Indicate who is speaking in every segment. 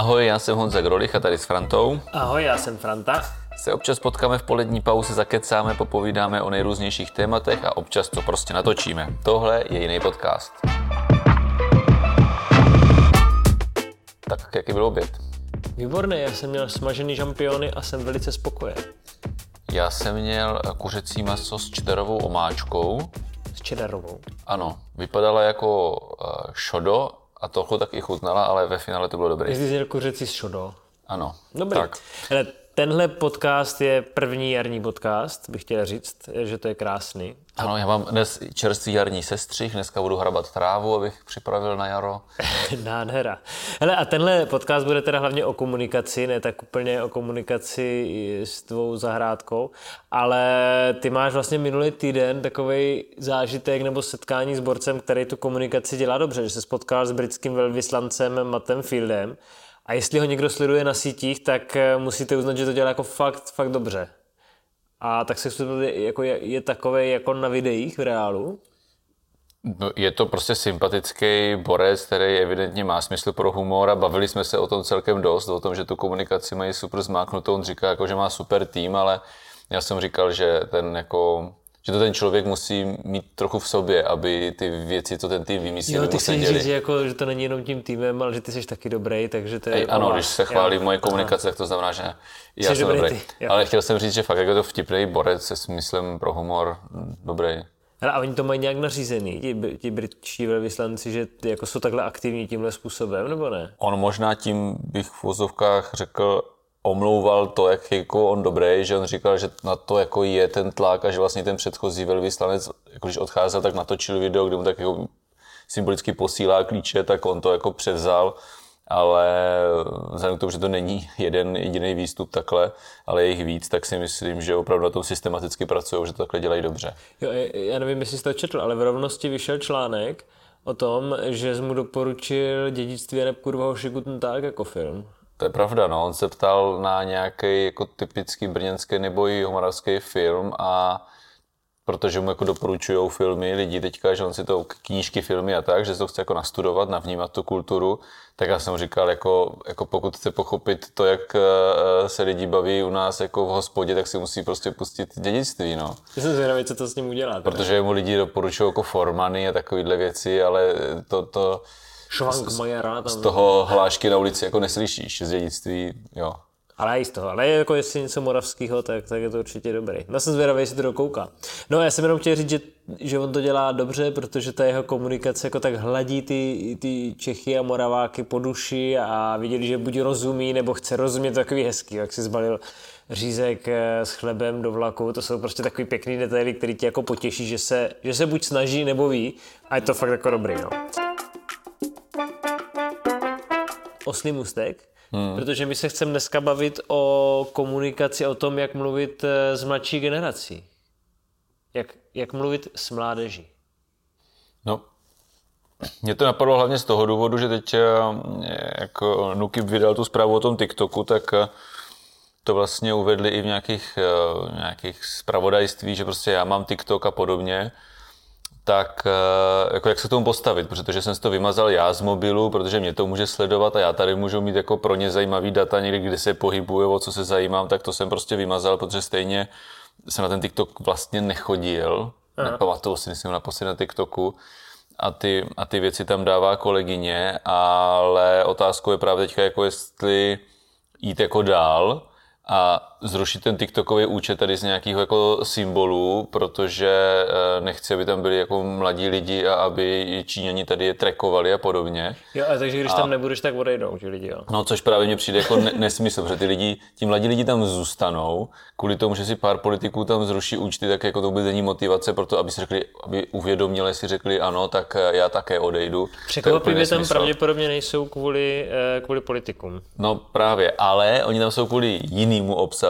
Speaker 1: Ahoj, já jsem Honza Grolich a tady s Frantou.
Speaker 2: Ahoj, já jsem Franta.
Speaker 1: Se občas potkáme v polední pauze, zakecáme, popovídáme o nejrůznějších tématech a občas to prostě natočíme. Tohle je jiný podcast. Tak jaký byl oběd?
Speaker 2: Výborný, já jsem měl smažený žampiony a jsem velice spokojen.
Speaker 1: Já jsem měl kuřecí maso s čederovou omáčkou.
Speaker 2: S čederovou.
Speaker 1: Ano, vypadala jako uh, šodo a trochu tak i chutnala, ale ve finále to bylo dobré.
Speaker 2: Jsi měl kuřecí s šodo.
Speaker 1: Ano.
Speaker 2: Dobrý.
Speaker 1: Tak.
Speaker 2: Hele, tenhle podcast je první jarní podcast, bych chtěl říct, že to je krásný.
Speaker 1: Ano, já mám dnes čerstvý jarní sestřih, dneska budu hrabat trávu, abych připravil na jaro.
Speaker 2: Nádhera. Hele, a tenhle podcast bude teda hlavně o komunikaci, ne tak úplně o komunikaci s tvou zahrádkou, ale ty máš vlastně minulý týden takový zážitek nebo setkání s borcem, který tu komunikaci dělá dobře, že se spotkal s britským velvyslancem Mattem Fieldem a jestli ho někdo sleduje na sítích, tak eh, musíte uznat, že to dělá jako fakt, fakt dobře. A tak se jako je, je takový jako na videích v reálu?
Speaker 1: No, je to prostě sympatický borec, který evidentně má smysl pro humor a bavili jsme se o tom celkem dost, o tom, že tu komunikaci mají super zmáknutou. On říká, jako, že má super tým, ale já jsem říkal, že ten jako že to ten člověk musí mít trochu v sobě, aby ty věci, co ten tým vymyslel,
Speaker 2: Jo, ty chceš říct, že, jako, že to není jenom tím týmem, ale že ty jsi taky dobrý, takže to je...
Speaker 1: Ej, ano, když se chválí jo, moje komunikace, tak to znamená, že já
Speaker 2: Jsi
Speaker 1: jsem
Speaker 2: dobrý
Speaker 1: dobrý.
Speaker 2: ty,
Speaker 1: ale chtěl jsem říct, že fakt jako to vtipný borec se smyslem pro humor, dobrý.
Speaker 2: Hele, a oni to mají nějak nařízený, ti, ti britští velvyslanci, že ty jako jsou takhle aktivní tímhle způsobem, nebo ne?
Speaker 1: On možná tím bych v vozovkách řekl, omlouval to, jak jako on dobrý, že on říkal, že na to jako je ten tlak a že vlastně ten předchozí velvyslanec, jako když odcházel, tak natočil video, kde mu tak jako symbolicky posílá klíče, tak on to jako převzal, ale vzhledem k tomu, že to není jeden jediný výstup takhle, ale je jich víc, tak si myslím, že opravdu na tom systematicky pracují, že to takhle dělají dobře.
Speaker 2: Jo, já nevím, jestli jsi to četl, ale v rovnosti vyšel článek o tom, že mu doporučil dědictví a nepkurva Guten Tag jako film.
Speaker 1: To je pravda, no. On se ptal na nějaký jako typický brněnský nebo i moravský film a protože mu jako doporučují filmy lidi teďka, že on si to knížky, filmy a tak, že to chce jako nastudovat, navnímat tu kulturu, tak já jsem říkal, jako, jako pokud chce pochopit to, jak eh, se lidi baví u nás jako v hospodě, tak si musí prostě pustit dědictví, no.
Speaker 2: Já jsem zvědavý, co to s ním udělá.
Speaker 1: Protože mu lidi doporučují jako formany a takovéhle věci, ale to, to
Speaker 2: Švank Majera tam.
Speaker 1: z toho hlášky na ulici jako neslyšíš, z dědictví, jo.
Speaker 2: Ale i z toho, ale jako jestli něco moravského, tak, tak je to určitě dobrý. No jsem zvědavý, jestli to dokouká. No já jsem jenom chtěl říct, že, že on to dělá dobře, protože ta jeho komunikace jako tak hladí ty, ty Čechy a Moraváky po duši a viděli, že buď rozumí, nebo chce rozumět takový hezký, jak si zbalil řízek eh, s chlebem do vlaku, to jsou prostě takový pěkný detaily, který tě jako potěší, že se, že se buď snaží, nebo ví a je to fakt jako dobrý, no. Oslý mustek, hmm. protože my se chceme dneska bavit o komunikaci, o tom, jak mluvit eh, s mladší generací. Jak, jak mluvit s mládeží.
Speaker 1: No, mě to napadlo hlavně z toho důvodu, že teď, eh, jako Nukib vydal tu zprávu o tom TikToku, tak eh, to vlastně uvedli i v nějakých, nějakých spravodajství, že prostě já mám TikTok a podobně tak jako jak se k tomu postavit, protože jsem si to vymazal já z mobilu, protože mě to může sledovat a já tady můžu mít jako pro ně zajímavý data někde, kde se pohybuju, o co se zajímám, tak to jsem prostě vymazal, protože stejně jsem na ten TikTok vlastně nechodil, nepamatuju si, myslím naposledy na TikToku. A ty, a ty věci tam dává kolegyně, ale otázkou je právě teďka, jako jestli jít jako dál, a zrušit ten TikTokový účet tady z nějakého jako symbolu, protože eh, nechci, aby tam byli jako mladí lidi a aby Číňani tady je trekovali a podobně.
Speaker 2: Jo, a takže když a, tam nebudeš, tak odejdou ti lidi, jo?
Speaker 1: No, což právě mně přijde jako ne- nesmysl, protože ty lidi, ti mladí lidi tam zůstanou, kvůli tomu, že si pár politiků tam zruší účty, tak jako to bude není motivace pro to, aby si řekli, aby uvědomili si řekli ano, tak eh, já také odejdu.
Speaker 2: Překvapivě tam pravděpodobně nejsou kvůli, eh, kvůli politikům.
Speaker 1: No právě, ale oni tam jsou kvůli jinému obsahu,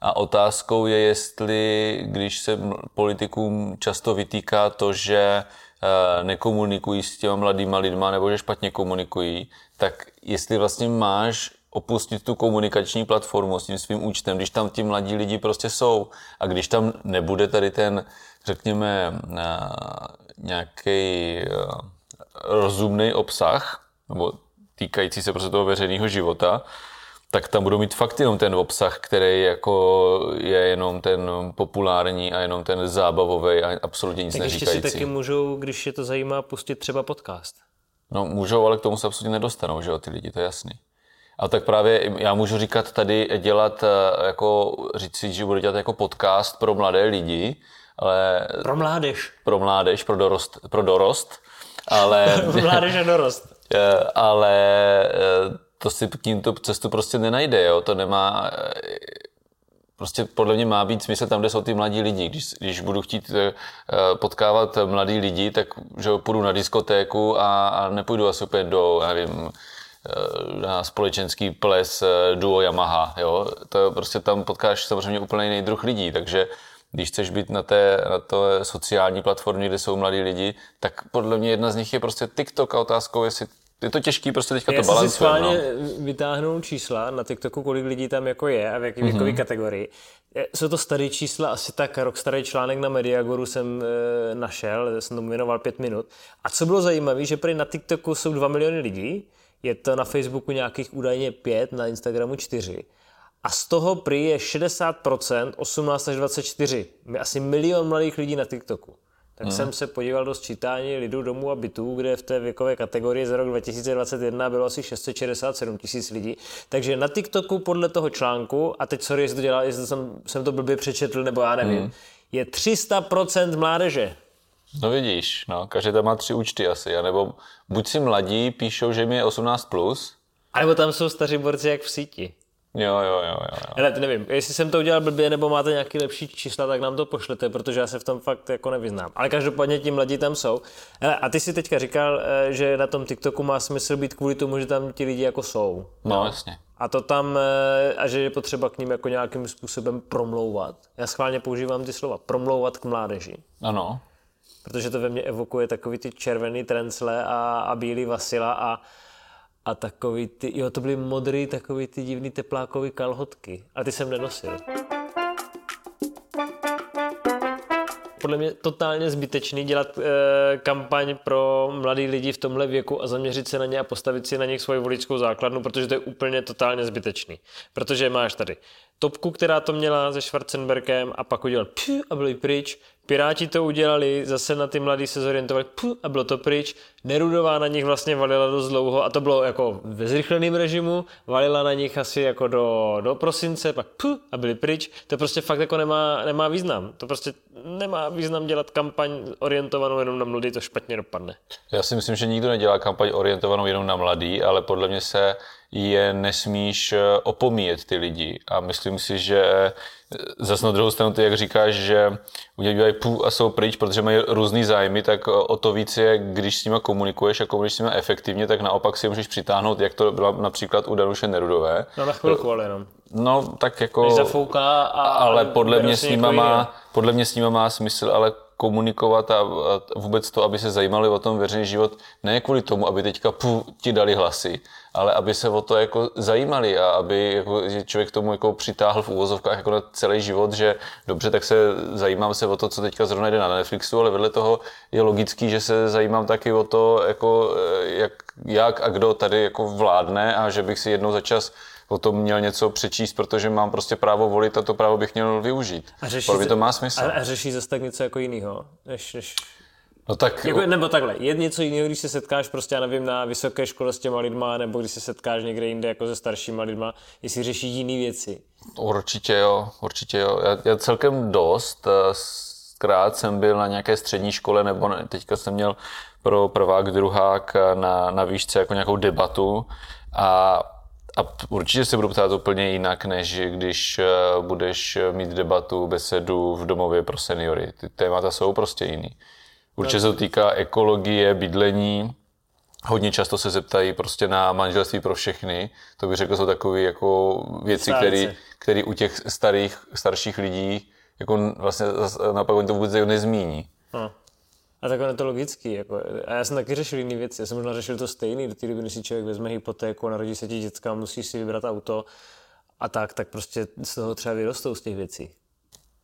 Speaker 1: a otázkou je, jestli, když se politikům často vytýká to, že eh, nekomunikují s těma mladýma lidma nebo že špatně komunikují, tak jestli vlastně máš opustit tu komunikační platformu s tím svým účtem, když tam ti mladí lidi prostě jsou. A když tam nebude tady ten, řekněme, eh, nějaký eh, rozumný obsah, nebo týkající se prostě toho veřejného života, tak tam budou mít fakt jenom ten obsah, který jako je jenom ten populární a jenom ten zábavový a absolutně nic
Speaker 2: tak
Speaker 1: neříkající.
Speaker 2: ještě si taky můžou, když je to zajímá, pustit třeba podcast.
Speaker 1: No můžou, ale k tomu se absolutně nedostanou, že jo, ty lidi, to je jasný. A tak právě já můžu říkat tady, dělat, eh, jako říct si, že budu dělat jako podcast pro mladé lidi, ale...
Speaker 2: Pro mládež.
Speaker 1: Pro mládež, pro dorost, pro dorost, ale...
Speaker 2: mládež a dorost.
Speaker 1: Eh, ale eh, to si k ním tu cestu prostě nenajde, jo, to nemá, prostě podle mě má být smysl tam, kde jsou ty mladí lidi. Když, když budu chtít potkávat mladí lidi, tak že půjdu na diskotéku a, a nepůjdu asi úplně do, já nevím, na společenský ples duo Yamaha, jo. To prostě tam potkáš samozřejmě úplně jiný druh lidí, takže když chceš být na té, na té sociální platformě, kde jsou mladí lidi, tak podle mě jedna z nich je prostě TikTok a otázkou, jestli je to těžký prostě teďka
Speaker 2: Já
Speaker 1: to balancuje.
Speaker 2: Já no. vytáhnout čísla na TikToku, kolik lidí tam jako je a v jaké věkové mm-hmm. kategorii. Jsou to staré čísla, asi tak rok starý článek na Mediagoru jsem e, našel, jsem tomu věnoval pět minut. A co bylo zajímavé, že prý na TikToku jsou 2 miliony lidí, je to na Facebooku nějakých údajně 5, na Instagramu 4. A z toho prý je 60% 18 až 24. Asi milion mladých lidí na TikToku. Tak hmm. jsem se podíval do sčítání lidů domů a bytů, kde v té věkové kategorii za rok 2021 bylo asi 667 tisíc lidí. Takže na TikToku podle toho článku, a teď sorry, jestli to dělal, jestli jsem, jsem to blbě přečetl, nebo já nevím, hmm. je 300% mládeže.
Speaker 1: No vidíš, no, každý tam má tři účty asi, anebo buď si mladí píšou, že mi je 18+, plus,
Speaker 2: a nebo tam jsou staří borci jak v síti.
Speaker 1: Jo, jo, jo, jo. jo.
Speaker 2: Hele, nevím, jestli jsem to udělal blbě, nebo máte nějaký lepší čísla, tak nám to pošlete, protože já se v tom fakt jako nevyznám. Ale každopádně ti mladí tam jsou. Hele, a ty si teďka říkal, eh, že na tom TikToku má smysl být kvůli tomu, že tam ti lidi jako jsou.
Speaker 1: No, jasně.
Speaker 2: A to tam, eh, a že je potřeba k ním jako nějakým způsobem promlouvat. Já schválně používám ty slova, promlouvat k mládeži.
Speaker 1: Ano.
Speaker 2: Protože to ve mně evokuje takový ty červený trencle a, a bílý vasila a, a takový ty, jo, to byly modrý, takový ty divný teplákový kalhotky. A ty jsem nenosil. podle mě totálně zbytečný dělat e, kampaň pro mladý lidi v tomhle věku a zaměřit se na ně a postavit si na nich svoji voličskou základnu, protože to je úplně totálně zbytečný. Protože máš tady topku, která to měla se Schwarzenbergem a pak udělal a byli pryč. Piráti to udělali, zase na ty mladí se zorientovali a bylo to pryč. Nerudová na nich vlastně valila dost dlouho a to bylo jako ve zrychleném režimu, valila na nich asi jako do, do prosince, pak a byli pryč. To prostě fakt jako nemá, nemá význam. To prostě nemá význam dělat kampaň orientovanou jenom na mladý, to špatně dopadne.
Speaker 1: Já si myslím, že nikdo nedělá kampaň orientovanou jenom na mladý, ale podle mě se je nesmíš eh, opomíjet ty lidi. A myslím si, že eh, zase na druhou stranu ty, jak říkáš, že udělají půl a jsou pryč, protože mají různý zájmy, tak o to víc je, když s nimi komunikuješ a komunikuješ s nimi efektivně, tak naopak si můžeš přitáhnout, jak to bylo například u Danuše Nerudové.
Speaker 2: No na chvilku ale jenom.
Speaker 1: No tak jako... Když
Speaker 2: zafouká a...
Speaker 1: Ale podle mě, s nima má, podle mě s nima má smysl, ale komunikovat a, a vůbec to, aby se zajímali o tom veřejný život, ne kvůli tomu, aby teďka pů, ti dali hlasy, ale aby se o to jako zajímali a aby jako, že člověk tomu jako přitáhl v úvozovkách jako na celý život, že dobře, tak se zajímám se o to, co teďka zrovna jde na Netflixu, ale vedle toho je logický, že se zajímám taky o to, jako, eh, jak, jak a kdo tady jako vládne a že bych si jednou za čas o tom měl něco přečíst, protože mám prostě právo volit a to právo bych měl využít. A řeší, to má smysl.
Speaker 2: A, a řeší zase tak něco jako jiného, než, než
Speaker 1: No tak...
Speaker 2: Jako, nebo takhle, je něco jiného, když se setkáš prostě, já nevím, na vysoké škole s těma lidma, nebo když se setkáš někde jinde jako se staršíma lidma, jestli řeší jiné věci.
Speaker 1: Určitě jo, určitě jo. Já, já celkem dost eh, krát jsem byl na nějaké střední škole, nebo ne, teďka jsem měl pro prvák, druhák na, na výšce jako nějakou debatu a a určitě se budu ptát úplně jinak, než když eh, budeš mít debatu, besedu v domově pro seniory. Ty témata jsou prostě jiný. Určitě se to týká ekologie, bydlení. Hodně často se zeptají prostě na manželství pro všechny. To bych řekl, jsou takové jako věci, které u těch starých, starších lidí jako vlastně naopak oni to vůbec nezmíní.
Speaker 2: No. A tak je to logický. Jako, a já jsem taky řešil jiné věci. Já jsem možná řešil to stejný. Do té doby, si člověk vezme hypotéku, narodí se ti děcka, musíš si vybrat auto a tak, tak prostě z toho třeba vyrostou z těch věcí.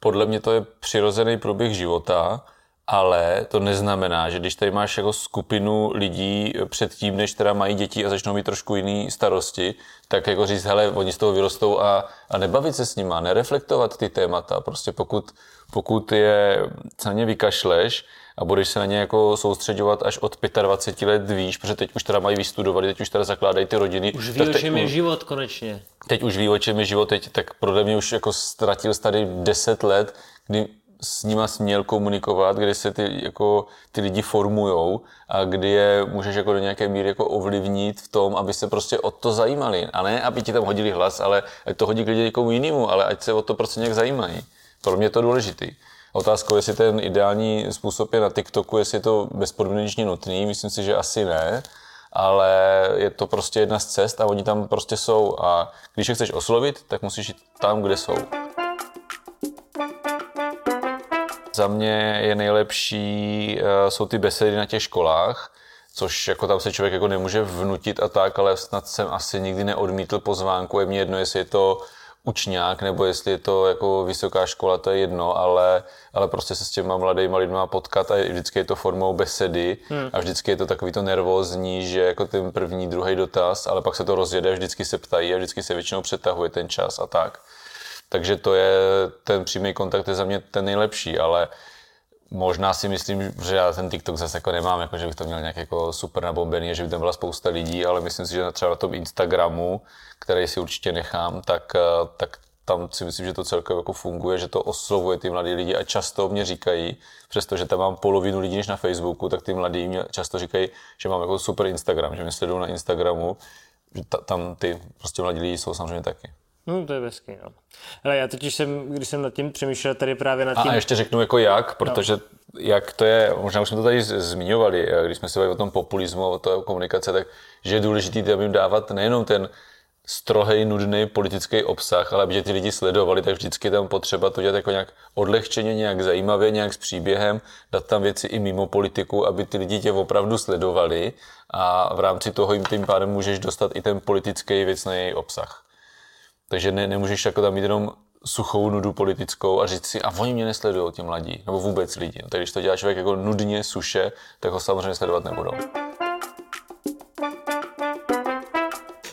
Speaker 1: Podle mě to je přirozený průběh života ale to neznamená, že když tady máš jako skupinu lidí předtím, než teda mají děti a začnou mít trošku jiný starosti, tak jako říct, hele, oni z toho vyrostou a, a nebavit se s nima, nereflektovat ty témata. Prostě pokud, pokud je na ně vykašleš a budeš se na ně jako soustředovat až od 25 let výš, protože teď už teda mají vystudovat, teď už teda zakládají ty rodiny.
Speaker 2: Už ví, o čem je život konečně.
Speaker 1: Teď už ví, o čem je život, teď tak podle mě už jako ztratil tady 10 let, kdy s nima směl komunikovat, kdy se ty, jako, ty lidi formujou a kdy je můžeš jako do nějaké míry jako ovlivnit v tom, aby se prostě o to zajímali. A ne, aby ti tam hodili hlas, ale ať to hodí k lidi někomu jinému, ale ať se o to prostě nějak zajímají. Pro mě je to důležitý. Otázkou, jestli ten ideální způsob je na TikToku, jestli je to bezpodmínečně nutný, myslím si, že asi ne, ale je to prostě jedna z cest a oni tam prostě jsou a když je chceš oslovit, tak musíš jít tam, kde jsou. Za mě je nejlepší, eh, jsou ty besedy na těch školách, což jako tam se člověk jako nemůže vnutit a tak, ale snad jsem asi nikdy neodmítl pozvánku. Je mi jedno, jestli je to učňák, nebo jestli je to jako vysoká škola, to je jedno, ale, ale prostě se s těma mladými lidmi potkat a vždycky je to formou besedy hmm. a vždycky je to takový to nervózní, že jako ten první, druhý dotaz, ale pak se to rozjede, vždycky se ptají a vždycky se většinou přetahuje ten čas a tak. Takže to je, ten přímý kontakt je za mě ten nejlepší, ale možná si myslím, že já ten TikTok zase jako nemám, jako že bych to měl nějak jako super nabombený, že by tam byla spousta lidí, ale myslím si, že třeba na tom Instagramu, který si určitě nechám, tak, tak tam si myslím, že to celkově jako funguje, že to oslovuje ty mladí lidi a často mě říkají, přestože tam mám polovinu lidí než na Facebooku, tak ty mladí mě často říkají, že mám jako super Instagram, že mě sledují na Instagramu, že ta, tam ty prostě mladí lidi jsou samozřejmě taky.
Speaker 2: No, to je hezký, no. Ale já totiž jsem, když jsem nad tím přemýšlel tady právě nad tím...
Speaker 1: A ještě řeknu jako jak, protože no. jak to je, možná už jsme to tady zmiňovali, když jsme se bavili o tom populismu, o té komunikace, tak že je důležité jim dávat nejenom ten strohej, nudný politický obsah, ale aby tě ty lidi sledovali, tak vždycky je tam potřeba to dělat jako nějak odlehčeně, nějak zajímavě, nějak s příběhem, dát tam věci i mimo politiku, aby ty lidi tě opravdu sledovali a v rámci toho jim tím pádem můžeš dostat i ten politický věcný obsah. Takže ne, nemůžeš jako tam mít jenom suchou nudu politickou a říct si, a oni mě nesledují ti mladí, nebo vůbec lidi. Tak když to dělá člověk jako nudně, suše, tak ho samozřejmě sledovat nebudou.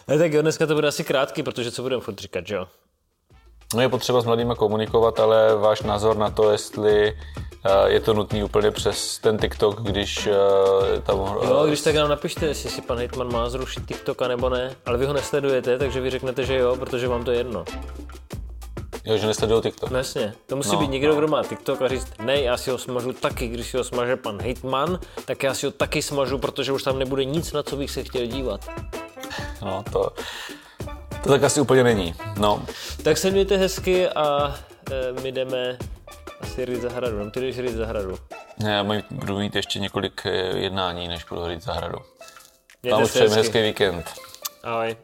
Speaker 2: Ne, tak jo, dneska to bude asi krátký, protože co budeme furt říkat, že jo?
Speaker 1: No je potřeba s mladými komunikovat, ale váš názor na to, jestli je to nutný úplně přes ten TikTok, když eh, tam...
Speaker 2: Jo, když tak nám napište, jestli si pan Hitman má zrušit TikToka nebo ne, ale vy ho nesledujete, takže vy řeknete, že jo, protože vám to je jedno.
Speaker 1: Jo, že nesledují TikTok.
Speaker 2: No jasně, to musí no, být někdo, no. kdo má TikTok a říct, ne, já si ho smažu taky, když si ho smaže pan Hitman, tak já si ho taky smažu, protože už tam nebude nic, na co bych se chtěl dívat.
Speaker 1: No, to, to tak asi úplně není. No.
Speaker 2: Tak se mějte hezky a e, my jdeme asi říct zahradu. No, ty jdeš říct zahradu.
Speaker 1: Ne, já budu mít ještě několik e, jednání, než budu říct zahradu. Vám už přejeme hezký víkend.
Speaker 2: Ahoj.